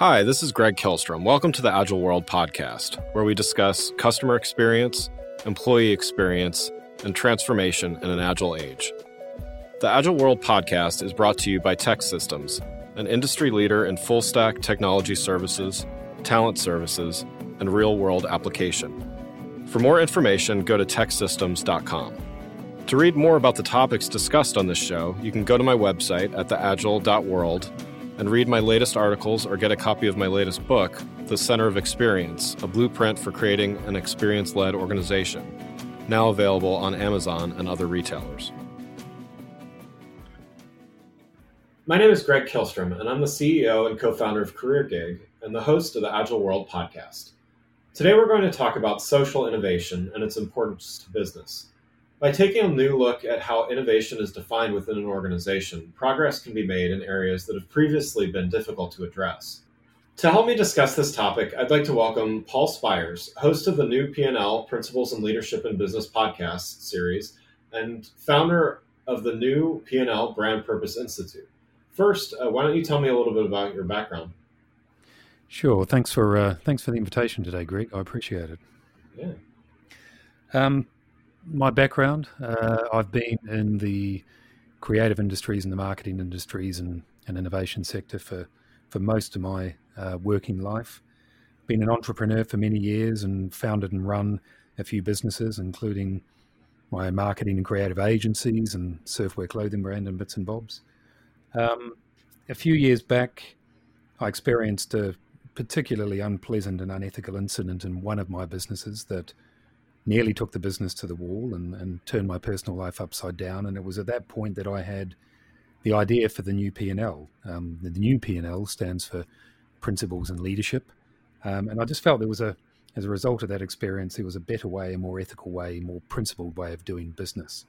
Hi, this is Greg Kihlstrom. Welcome to the Agile World podcast, where we discuss customer experience, employee experience, and transformation in an agile age. The Agile World podcast is brought to you by TEKsystems, an industry leader in full stack technology services, talent services, and real world application. For more information, go to teksystems.com. To read more about the topics discussed on this show, you can go to my website at theagile.world and read my latest articles or get a copy of my latest book, The Center of Experience A Blueprint for Creating an Experience Led Organization, now available on Amazon and other retailers. My name is Greg Kihlstrom, and I'm the CEO and co founder of CareerGig and the host of the Agile World podcast. Today, we're going to talk about social innovation and its importance to business. By taking a new look at how innovation is defined within an organization, progress can be made in areas that have previously been difficult to address. To help me discuss this topic, I'd like to welcome Paul Spiers, host of the new P&L Principles and Leadership and Business podcast series and founder of the new P&L Brand Purpose Institute. First, uh, why don't you tell me a little bit about your background? Sure. Thanks for uh, thanks for the invitation today, Greg. I appreciate it. Yeah. Um, my background, uh, I've been in the creative industries and the marketing industries and, and innovation sector for, for most of my uh, working life. Been an entrepreneur for many years and founded and run a few businesses, including my marketing and creative agencies and surfwear clothing brand and bits and bobs. Um, a few years back, I experienced a particularly unpleasant and unethical incident in one of my businesses that nearly took the business to the wall and, and turned my personal life upside down. And it was at that point that I had the idea for the new P&L. Um, the new P&L stands for Principles and Leadership. Um, and I just felt there was a, as a result of that experience, there was a better way, a more ethical way, more principled way of doing business.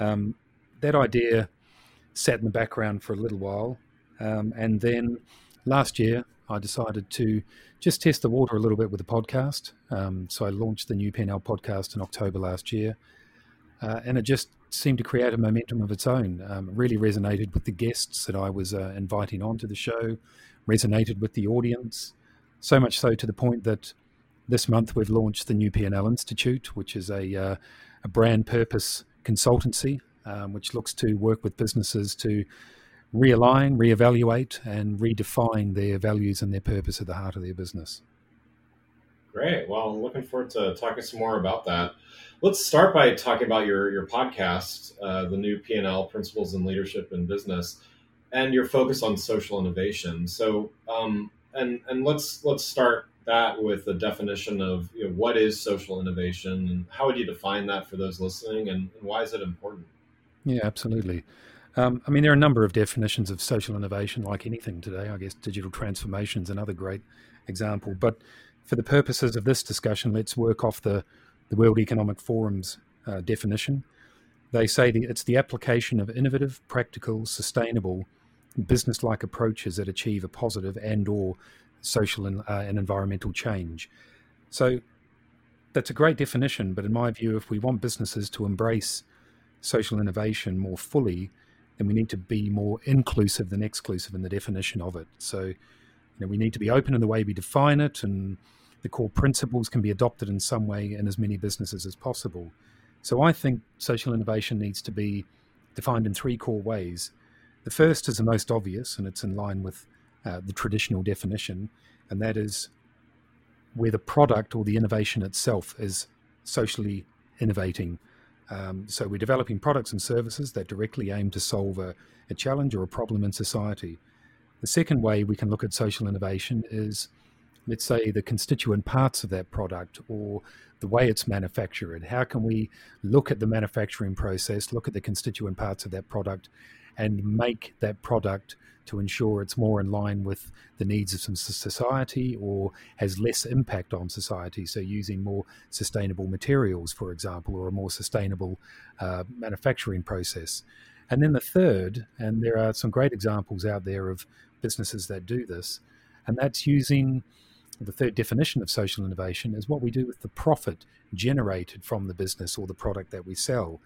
Um, that idea sat in the background for a little while. Um, and then last year, I decided to just test the water a little bit with the podcast. Um, so I launched the new P&L podcast in October last year, uh, and it just seemed to create a momentum of its own. Um, really resonated with the guests that I was uh, inviting onto the show, resonated with the audience, so much so to the point that this month we've launched the new P&L Institute, which is a, uh, a brand purpose consultancy, um, which looks to work with businesses to realign, reevaluate, and redefine their values and their purpose at the heart of their business. Great. Well, I'm looking forward to talking some more about that. Let's start by talking about your your podcast, uh, the new P&L Principles in Leadership and Business, and your focus on social innovation. So, um, and and let's let's start that with the definition of you know, what is social innovation and how would you define that for those listening, and, and why is it important? Yeah, absolutely. Um, I mean, there are a number of definitions of social innovation, like anything today. I guess digital transformation is another great example. But for the purposes of this discussion, let's work off the, the World Economic Forum's uh, definition. They say that it's the application of innovative, practical, sustainable, business-like approaches that achieve a positive and/or social and, uh, and environmental change. So that's a great definition, but in my view, if we want businesses to embrace social innovation more fully, then we need to be more inclusive than exclusive in the definition of it. So, you know, we need to be open in the way we define it, and the core principles can be adopted in some way in as many businesses as possible. So, I think social innovation needs to be defined in three core ways. The first is the most obvious, and it's in line with uh, the traditional definition, and that is where the product or the innovation itself is socially innovating um, so we're developing products and services that directly aim to solve a, a challenge or a problem in society. The second way we can look at social innovation is, let's say, the constituent parts of that product or the way it's manufactured. How can we look at the manufacturing process, look at the constituent parts of that product, and make that product to ensure it's more in line with the needs of some society or has less impact on society. So, using more sustainable materials, for example, or a more sustainable uh, manufacturing process. And then the third, and there are some great examples out there of businesses that do this, and that's using the third definition of social innovation is what we do with the profit generated from the business or the product that we sell.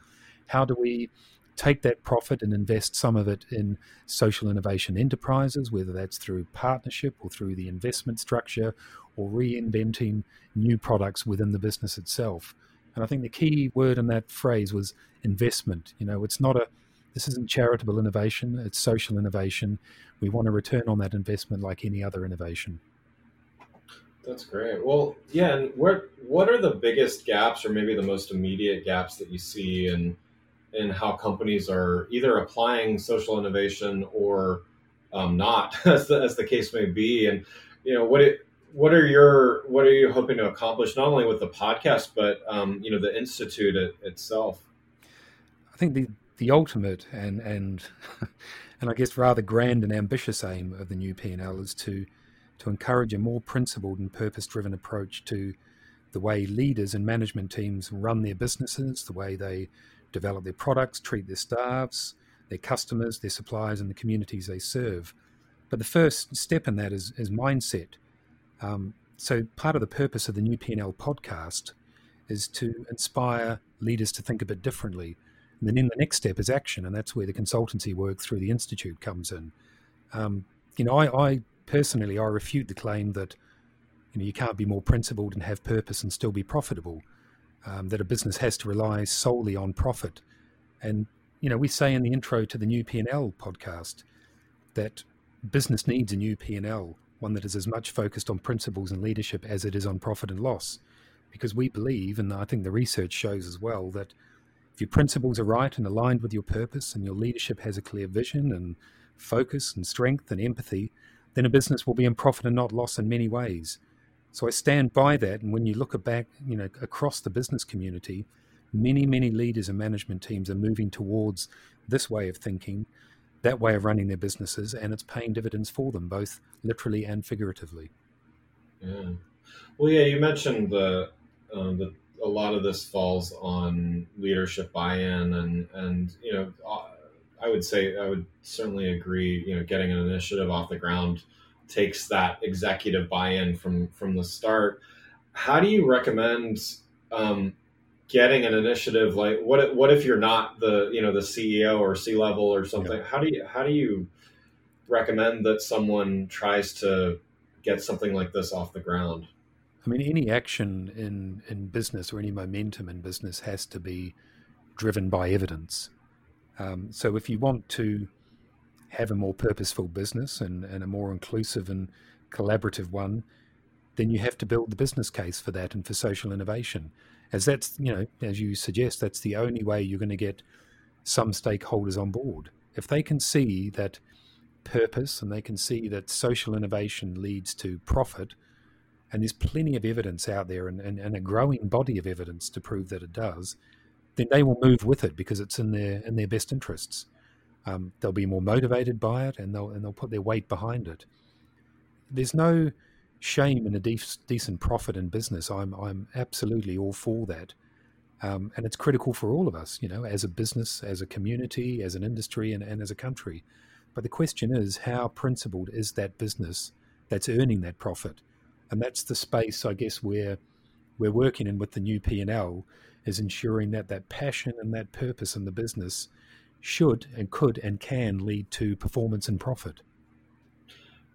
How do we take that profit and invest some of it in social innovation enterprises, whether that's through partnership or through the investment structure or reinventing new products within the business itself. And I think the key word in that phrase was investment. You know, it's not a this isn't charitable innovation, it's social innovation. We want to return on that investment like any other innovation. That's great. Well, yeah, and what what are the biggest gaps or maybe the most immediate gaps that you see in in how companies are either applying social innovation or um, not, as the, as the case may be. And you know, what it, what are your what are you hoping to accomplish not only with the podcast but um, you know the institute it, itself? I think the the ultimate and and and I guess rather grand and ambitious aim of the new P&L is to to encourage a more principled and purpose driven approach to the way leaders and management teams run their businesses, the way they develop their products, treat their staffs, their customers, their suppliers, and the communities they serve. But the first step in that is, is mindset. Um, so part of the purpose of the new P&L podcast is to inspire leaders to think a bit differently. And then the next step is action, and that's where the consultancy work through the institute comes in. Um, you know, I, I, personally I refute the claim that you know you can't be more principled and have purpose and still be profitable um, that a business has to rely solely on profit. And you know, we say in the intro to the new P&L podcast that business needs a new P&L, one that is as much focused on principles and leadership as it is on profit and loss, because we believe, and I think the research shows as well, that if your principles are right and aligned with your purpose, and your leadership has a clear vision and focus and strength and empathy, then a business will be in profit and not loss in many ways. So I stand by that. And when you look back, you know, across the business community, many, many leaders and management teams are moving towards this way of thinking, that way of running their businesses, and it's paying dividends for them, both literally and figuratively. Yeah. Well, yeah, you mentioned the, um, the a lot of this falls on leadership buy-in, and and you know, I would say I would certainly agree. You know, getting an initiative off the ground takes that executive buy-in from from the start. How do you recommend um, getting an initiative like what? If, what if you're not the you know the CEO or C level or something? Yeah. How do you how do you recommend that someone tries to get something like this off the ground? I mean, any action in in business or any momentum in business has to be driven by evidence. Um, so if you want to have a more purposeful business and, and a more inclusive and collaborative one, then you have to build the business case for that and for social innovation. As that's, you know, as you suggest, that's the only way you're going to get some stakeholders on board. If they can see that purpose and they can see that social innovation leads to profit, and there's plenty of evidence out there and, and, and a growing body of evidence to prove that it does, then they will move with it because it's in their in their best interests. Um, they'll be more motivated by it, and they'll and they'll put their weight behind it. There's no shame in a de- decent profit in business. I'm I'm absolutely all for that, um, and it's critical for all of us. You know, as a business, as a community, as an industry, and, and as a country. But the question is, how principled is that business that's earning that profit? And that's the space, I guess, where we're working in with the new P and L is ensuring that that passion and that purpose in the business should and could and can lead to performance and profit.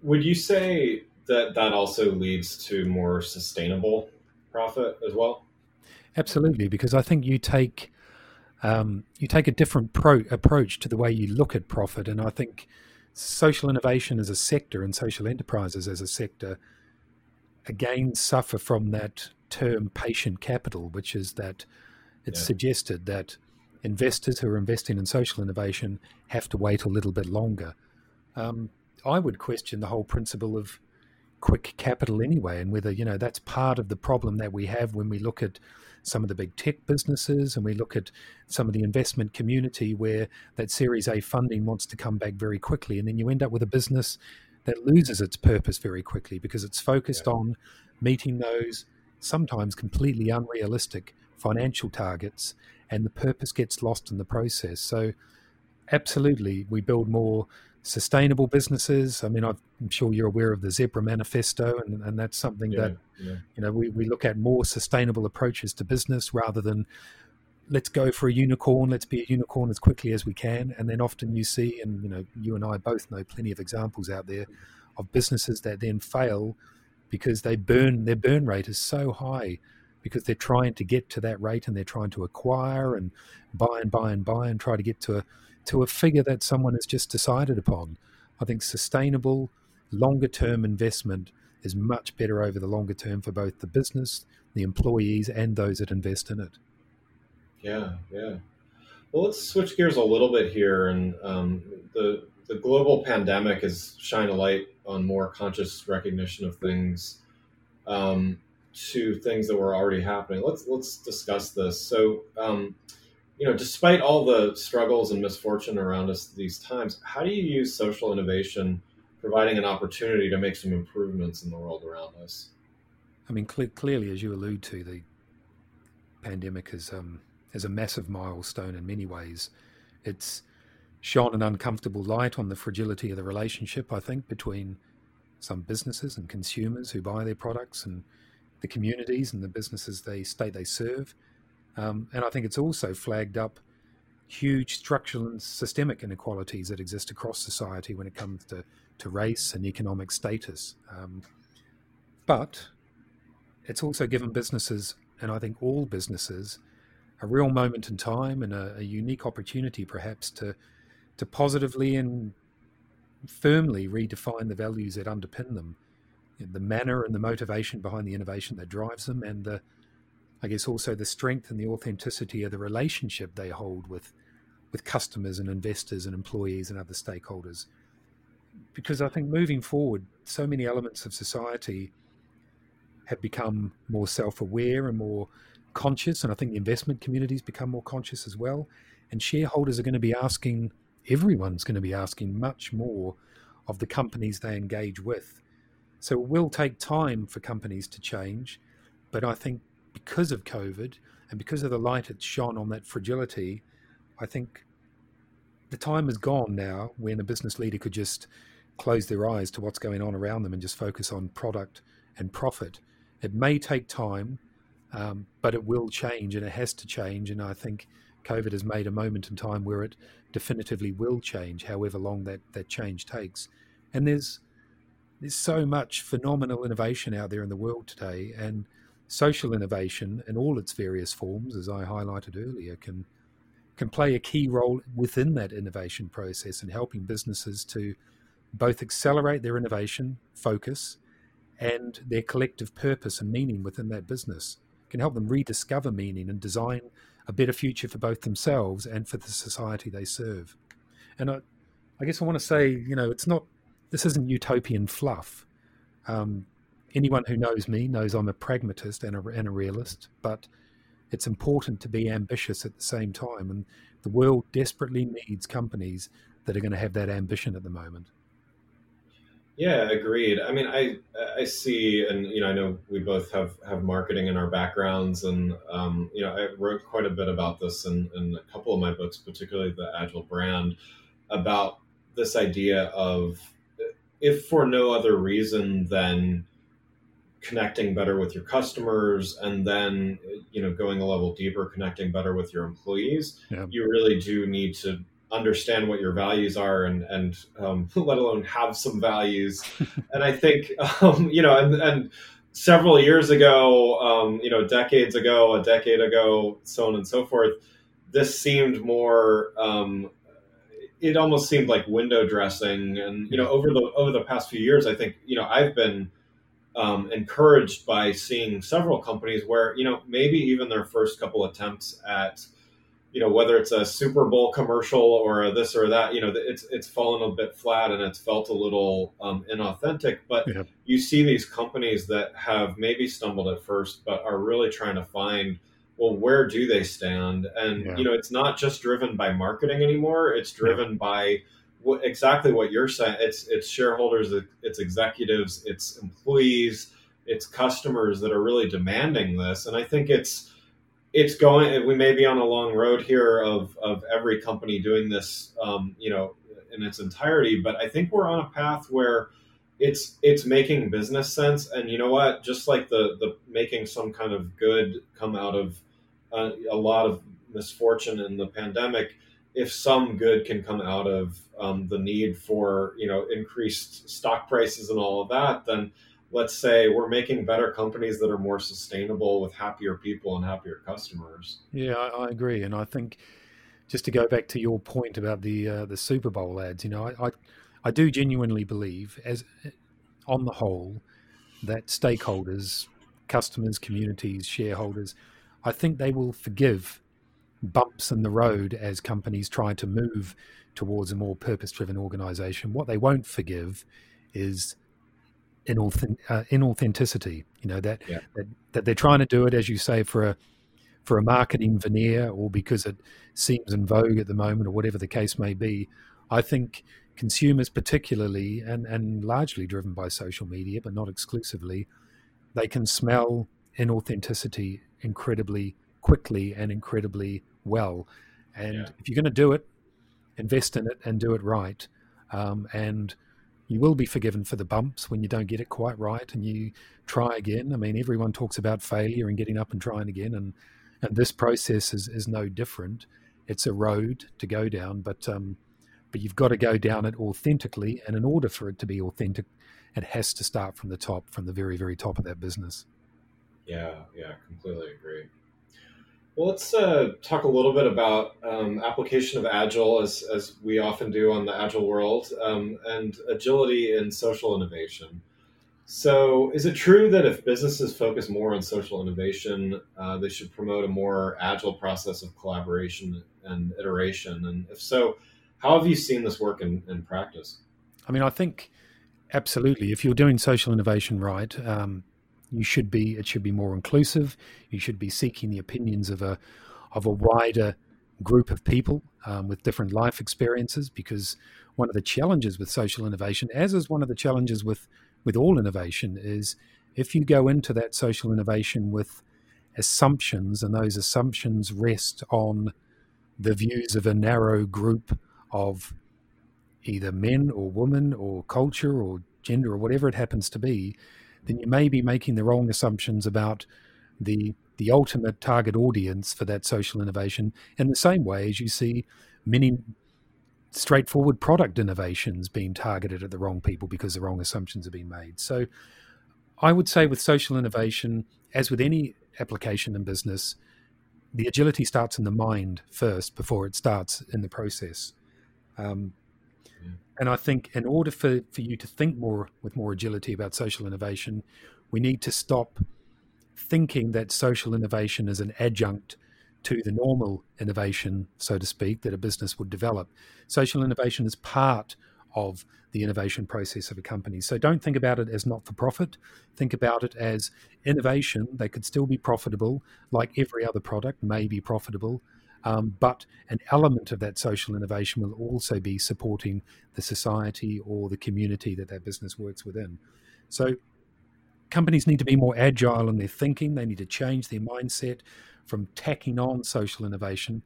Would you say that that also leads to more sustainable profit as well? Absolutely, because I think you take um, you take a different pro- approach to the way you look at profit, and I think social innovation as a sector and social enterprises as a sector again suffer from that term patient capital, which is that it's yeah. suggested that investors who are investing in social innovation have to wait a little bit longer. Um, I would question the whole principle of quick capital anyway, and whether you know that's part of the problem that we have when we look at some of the big tech businesses and we look at some of the investment community where that Series A funding wants to come back very quickly, and then you end up with a business that loses its purpose very quickly because it's focused yeah. on meeting those sometimes completely unrealistic financial targets and the purpose gets lost in the process. So, absolutely, we build more sustainable businesses. I mean, i am sure you're aware of the Zebra Manifesto, and, and that's something yeah, that yeah. you know we, we look at more sustainable approaches to business rather than let's go for a unicorn, let's be a unicorn as quickly as we can. And then often you see, and you know, you and I both know plenty of examples out there of businesses that then fail because they burn their burn rate is so high because they're trying to get to that rate and they're trying to acquire and buy and buy and buy and try to get to a to a figure that someone has just decided upon. I think sustainable, longer term investment is much better over the longer term for both the business, the employees, and those that invest in it. Yeah, yeah. Well, let's switch gears a little bit here, and um, the the global pandemic has shined a light on more conscious recognition of things um, to things that were already happening. Let's let's discuss this. So, um, you know, despite all the struggles and misfortune around us these times, how do you use social innovation, providing an opportunity to make some improvements in the world around us? I mean, cl- clearly, as you allude to, the pandemic is um, is a massive milestone in many ways. It's shone an uncomfortable light on the fragility of the relationship, I think, between some businesses and consumers who buy their products and the communities and the businesses they state they serve. Um, and I think it's also flagged up huge structural and systemic inequalities that exist across society when it comes to, to race and economic status. Um, but it's also given businesses, and I think all businesses, a real moment in time and a, a unique opportunity perhaps to to positively and firmly redefine the values that underpin them, the manner and the motivation behind the innovation that drives them, and the, I guess, also the strength and the authenticity of the relationship they hold with, with customers and investors and employees and other stakeholders. Because I think moving forward, so many elements of society have become more self-aware and more conscious, and I think the investment communities become more conscious as well. And shareholders are going to be asking everyone's going to be asking much more of the companies they engage with. So it will take time for companies to change, but I think because of COVID and because of the light it's shone on that fragility, I think the time is gone now when a business leader could just close their eyes to what's going on around them and just focus on product and profit. It may take time, um, but it will change and it has to change. And I think COVID has made a moment in time where it definitively will change, however long that, that change takes. And there's there's so much phenomenal innovation out there in the world today, and social innovation in all its various forms, as I highlighted earlier, can can play a key role within that innovation process and helping businesses to both accelerate their innovation focus and their collective purpose and meaning within that business. Can help them rediscover meaning and design a better future for both themselves and for the society they serve. And I, I guess I want to say, you know, it's not, this isn't utopian fluff. Um, anyone who knows me knows I'm a pragmatist and a, and a realist, but it's important to be ambitious at the same time. And the world desperately needs companies that are going to have that ambition at the moment. Yeah, agreed. I mean, I I see, and you know, I know we both have have marketing in our backgrounds, and um, you know, I wrote quite a bit about this in, in a couple of my books, particularly the Agile brand, about this idea of if for no other reason than connecting better with your customers and then you know going a level deeper connecting better with your employees yeah. you really do need to understand what your values are and and um, let alone have some values and i think um, you know and, and several years ago um, you know decades ago a decade ago so on and so forth this seemed more um, it almost seemed like window dressing and you know over the over the past few years i think you know i've been um, encouraged by seeing several companies where you know maybe even their first couple attempts at you know whether it's a Super Bowl commercial or a this or that, you know, it's it's fallen a bit flat and it's felt a little um, inauthentic. But yeah. you see these companies that have maybe stumbled at first, but are really trying to find well, where do they stand? And yeah. you know, it's not just driven by marketing anymore; it's driven yeah. by what, exactly what you're saying. It's it's shareholders, it's executives, it's employees, it's customers that are really demanding this, and I think it's it's going we may be on a long road here of of every company doing this um, you know in its entirety but i think we're on a path where it's it's making business sense and you know what just like the the making some kind of good come out of uh, a lot of misfortune in the pandemic, if some good can come out of um, the need for you know increased stock prices and all of that, then let's say we're making better companies that are more sustainable with happier people and happier customers. Yeah, I, I agree, and I think just to go back to your point about the uh, the Super Bowl ads, you know, I, I, I do genuinely believe, as on the whole, that stakeholders, customers, communities, shareholders, I think they will forgive bumps in the road as companies try to move towards a more purpose-driven organization. What they won't forgive is inauthent, uh, inauthenticity. You know that, yeah. that that they're trying to do it, as you say, for a for a marketing veneer or because it seems in vogue at the moment or whatever the case may be. I think consumers, particularly and, and largely driven by social media, but not exclusively, they can smell inauthenticity incredibly quickly and incredibly well. And yeah. if you're going to do it, invest in it and do it right. Um, and you will be forgiven for the bumps when you don't get it quite right and you try again. I mean, everyone talks about failure and getting up and trying again. And and this process is, is no different. It's a road to go down, but um, but you've got to go down it authentically. And in order for it to be authentic, it has to start from the top, from the very very top of that business. Yeah, yeah, completely agree. Well, let's uh, talk a little bit about um, application of Agile, as, as we often do on the Agile world, um, and agility in social innovation. So, is it true that if businesses focus more on social innovation, uh, they should promote a more agile process of collaboration and iteration? And if so, how have you seen this work in, in practice? I mean, I think absolutely. If you're doing social innovation right, um, you should be. It should be more inclusive. You should be seeking the opinions of a of a wider group of people um, with different life experiences. Because one of the challenges with social innovation, as is one of the challenges with with all innovation is if you go into that social innovation with assumptions and those assumptions rest on the views of a narrow group of either men or women or culture or gender or whatever it happens to be, then you may be making the wrong assumptions about the the ultimate target audience for that social innovation in the same way as you see many straightforward product innovations being targeted at the wrong people because the wrong assumptions are being made. So I would say with social innovation, as with any application in business, the agility starts in the mind first before it starts in the process. Um. And I think in order for, for you to think more with more agility about social innovation, we need to stop thinking that social innovation is an adjunct to the normal innovation, so to speak, that a business would develop. Social innovation is part of the innovation process of a company. So don't think about it as not for profit. Think about it as innovation. They could still be profitable, like every other product may be profitable. Um, but an element of that social innovation will also be supporting the society or the community that that business works within. So companies need to be more agile in their thinking. They need to change their mindset from tacking on social innovation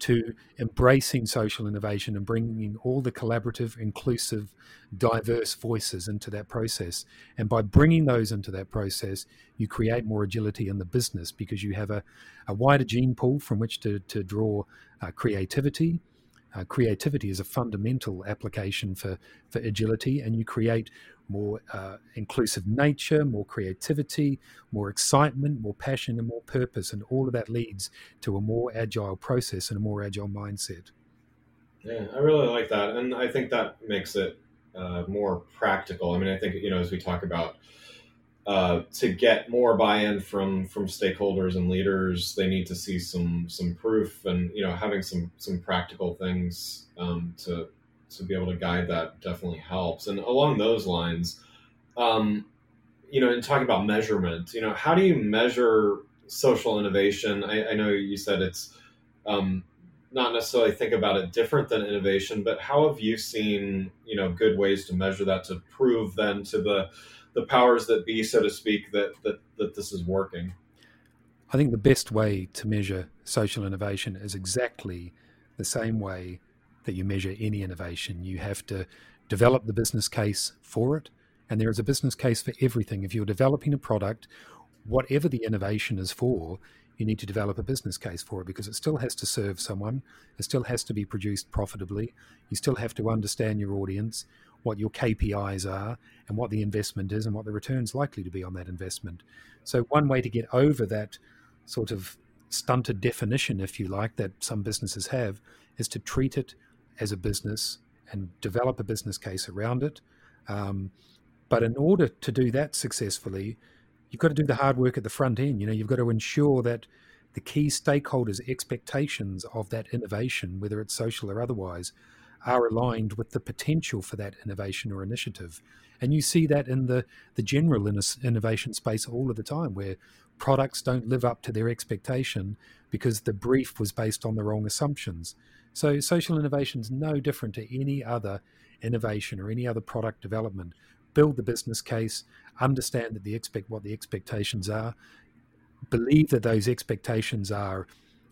to embracing social innovation and bringing all the collaborative, inclusive, diverse voices into that process. And by bringing those into that process, you create more agility in the business because you have a, a wider gene pool from which to, to draw uh, creativity. Uh, creativity is a fundamental application for, for agility, and you create more uh, inclusive nature, more creativity, more excitement, more passion, and more purpose. And all of that leads to a more agile process and a more agile mindset. Yeah, I really like that. And I think that makes it uh, more practical. I mean, I think, you know, as we talk about uh, to get more buy-in from from stakeholders and leaders, they need to see some some proof and you know having some some practical things um, to to be able to guide that definitely helps. And along those lines, um, you know, in talking about measurement, you know, how do you measure social innovation? I, I know you said it's um, not necessarily think about it different than innovation, but how have you seen, you know, good ways to measure that to prove then to the the powers that be, so to speak, that that that this is working? I think the best way to measure social innovation is exactly the same way that you measure any innovation. You have to develop the business case for it, and there is a business case for everything. If you're developing a product, whatever the innovation is for, you need to develop a business case for it because it still has to serve someone, it still has to be produced profitably, you still have to understand your audience, what your KPIs are, and what the investment is, and what the return's likely to be on that investment. So, one way to get over that sort of stunted definition, if you like, that some businesses have, is to treat it as a business and develop a business case around it. Um, but in order to do that successfully, you've got to do the hard work at the front end. You know, you've got to ensure that the key stakeholders' expectations of that innovation, whether it's social or otherwise, are aligned with the potential for that innovation or initiative. And you see that in the, the general innovation space all of the time, where products don't live up to their expectation because the brief was based on the wrong assumptions. So, social innovation is no different to any other innovation or any other product development. Build the business case, understand that the expect what the expectations are, believe that those expectations are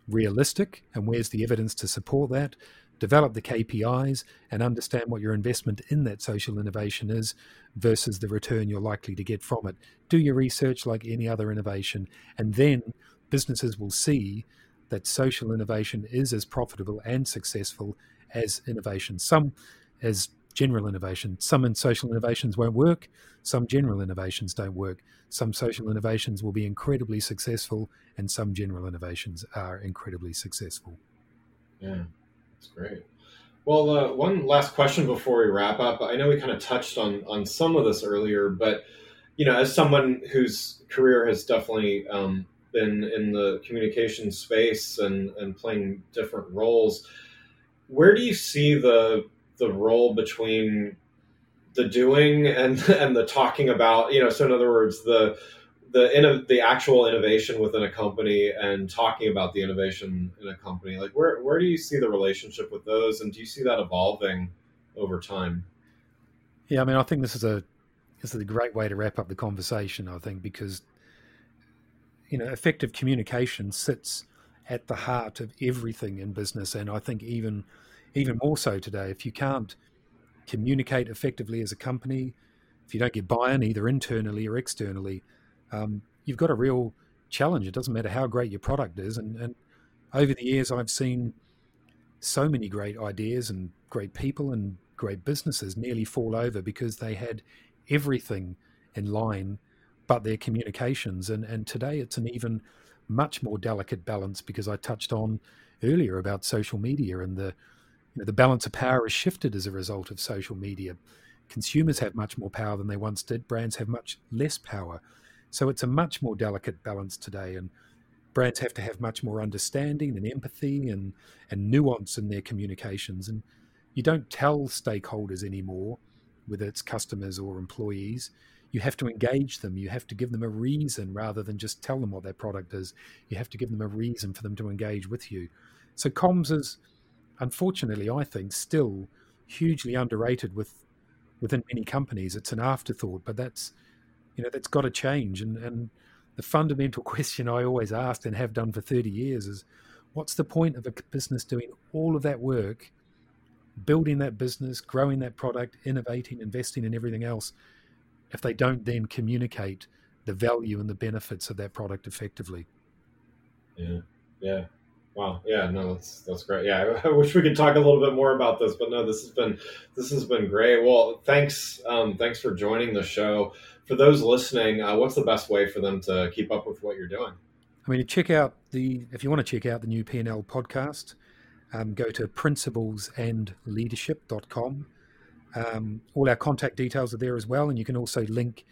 realistic, and where's the evidence to support that. Develop the KPIs and understand what your investment in that social innovation is versus the return you're likely to get from it. Do your research like any other innovation, and then businesses will see that social innovation is as profitable and successful as innovation. Some as general innovation. Some in social innovations won't work. Some general innovations don't work. Some social innovations will be incredibly successful, and some general innovations are incredibly successful. Yeah, that's great. Well, uh, one last question before we wrap up. I know we kind of touched on on some of this earlier, but you know, as someone whose career has definitely um, been in the communication space and and playing different roles, where do you see the the role between the doing and and the talking about you know so in other words the the the actual innovation within a company and talking about the innovation in a company like where where do you see the relationship with those and do you see that evolving over time yeah i mean i think this is a this is a great way to wrap up the conversation i think because you know effective communication sits at the heart of everything in business and i think even even more so today. If you can't communicate effectively as a company, if you don't get buy-in either internally or externally, um, you've got a real challenge. It doesn't matter how great your product is. And, and over the years, I've seen so many great ideas and great people and great businesses nearly fall over because they had everything in line but their communications. And, and today it's an even much more delicate balance because I touched on earlier about social media and the you know, the balance of power has shifted as a result of social media. Consumers have much more power than they once did. Brands have much less power. So it's a much more delicate balance today. And brands have to have much more understanding and empathy and, and nuance in their communications. And you don't tell stakeholders anymore, whether it's customers or employees. You have to engage them. You have to give them a reason rather than just tell them what their product is. You have to give them a reason for them to engage with you. So comms is unfortunately, I think, still hugely underrated with within many companies. It's an afterthought, but that's you know that's got to change. And and the fundamental question I always asked and have done for thirty years is, what's the point of a business doing all of that work, building that business, growing that product, innovating, investing, in everything else, if they don't then communicate the value and the benefits of that product effectively? Yeah, yeah. Wow. Yeah. No, that's that's great. Yeah, I wish we could talk a little bit more about this, but no, this has been this has been great. Well, thanks um, thanks for joining the show. For those listening, uh, what's the best way for them to keep up with what you're doing? I mean, check out the if you want to check out the new PNL podcast, um, go to principlesandleadership.com. Um, all our contact details are there as well, and you can also link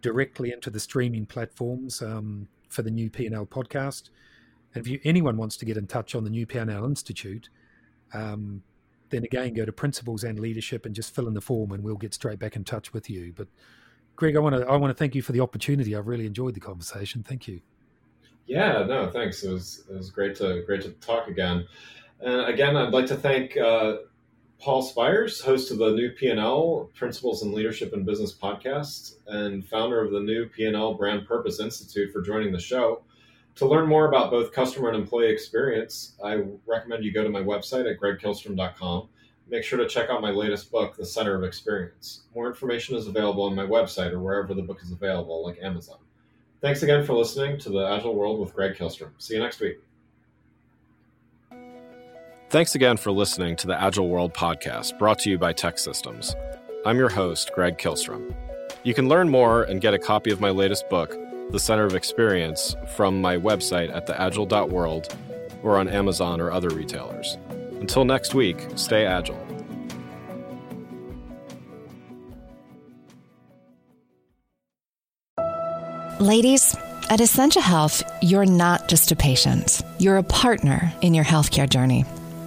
directly into the streaming platforms um, for the new PNL podcast. And if you, anyone wants to get in touch on the New PNL Institute, um, then again, go to Principles and Leadership and just fill in the form, and we'll get straight back in touch with you. But Greg, I want to I want to thank you for the opportunity. I've really enjoyed the conversation. Thank you. Yeah, no, thanks. It was it was great to great to talk again. And again, I'd like to thank uh, Paul Spiers, host of the New PNL Principles in Leadership and Business podcast, and founder of the New PNL Brand Purpose Institute, for joining the show. To learn more about both customer and employee experience, I recommend you go to my website at gregkihlstrom.com. Make sure to check out my latest book, The Center of Experience. More information is available on my website or wherever the book is available, like Amazon. Thanks again for listening to the Agile World with Greg Kihlstrom. See you next week. Thanks again for listening to the Agile World podcast brought to you by TEKsystems. I'm your host, Greg Kihlstrom. You can learn more and get a copy of my latest book, The Center of Experience, from my website at theagile.world or on Amazon or other retailers. Until next week, stay agile. Ladies, at Essentia Health, you're not just a patient, you're a partner in your healthcare journey.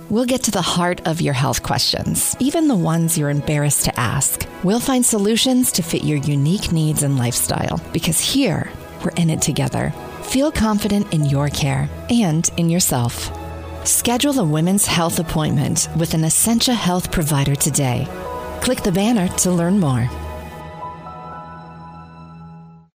We'll get to the heart of your health questions, even the ones you're embarrassed to ask. We'll find solutions to fit your unique needs and lifestyle because here, we're in it together. Feel confident in your care and in yourself. Schedule a women's health appointment with an Essentia Health provider today. Click the banner to learn more.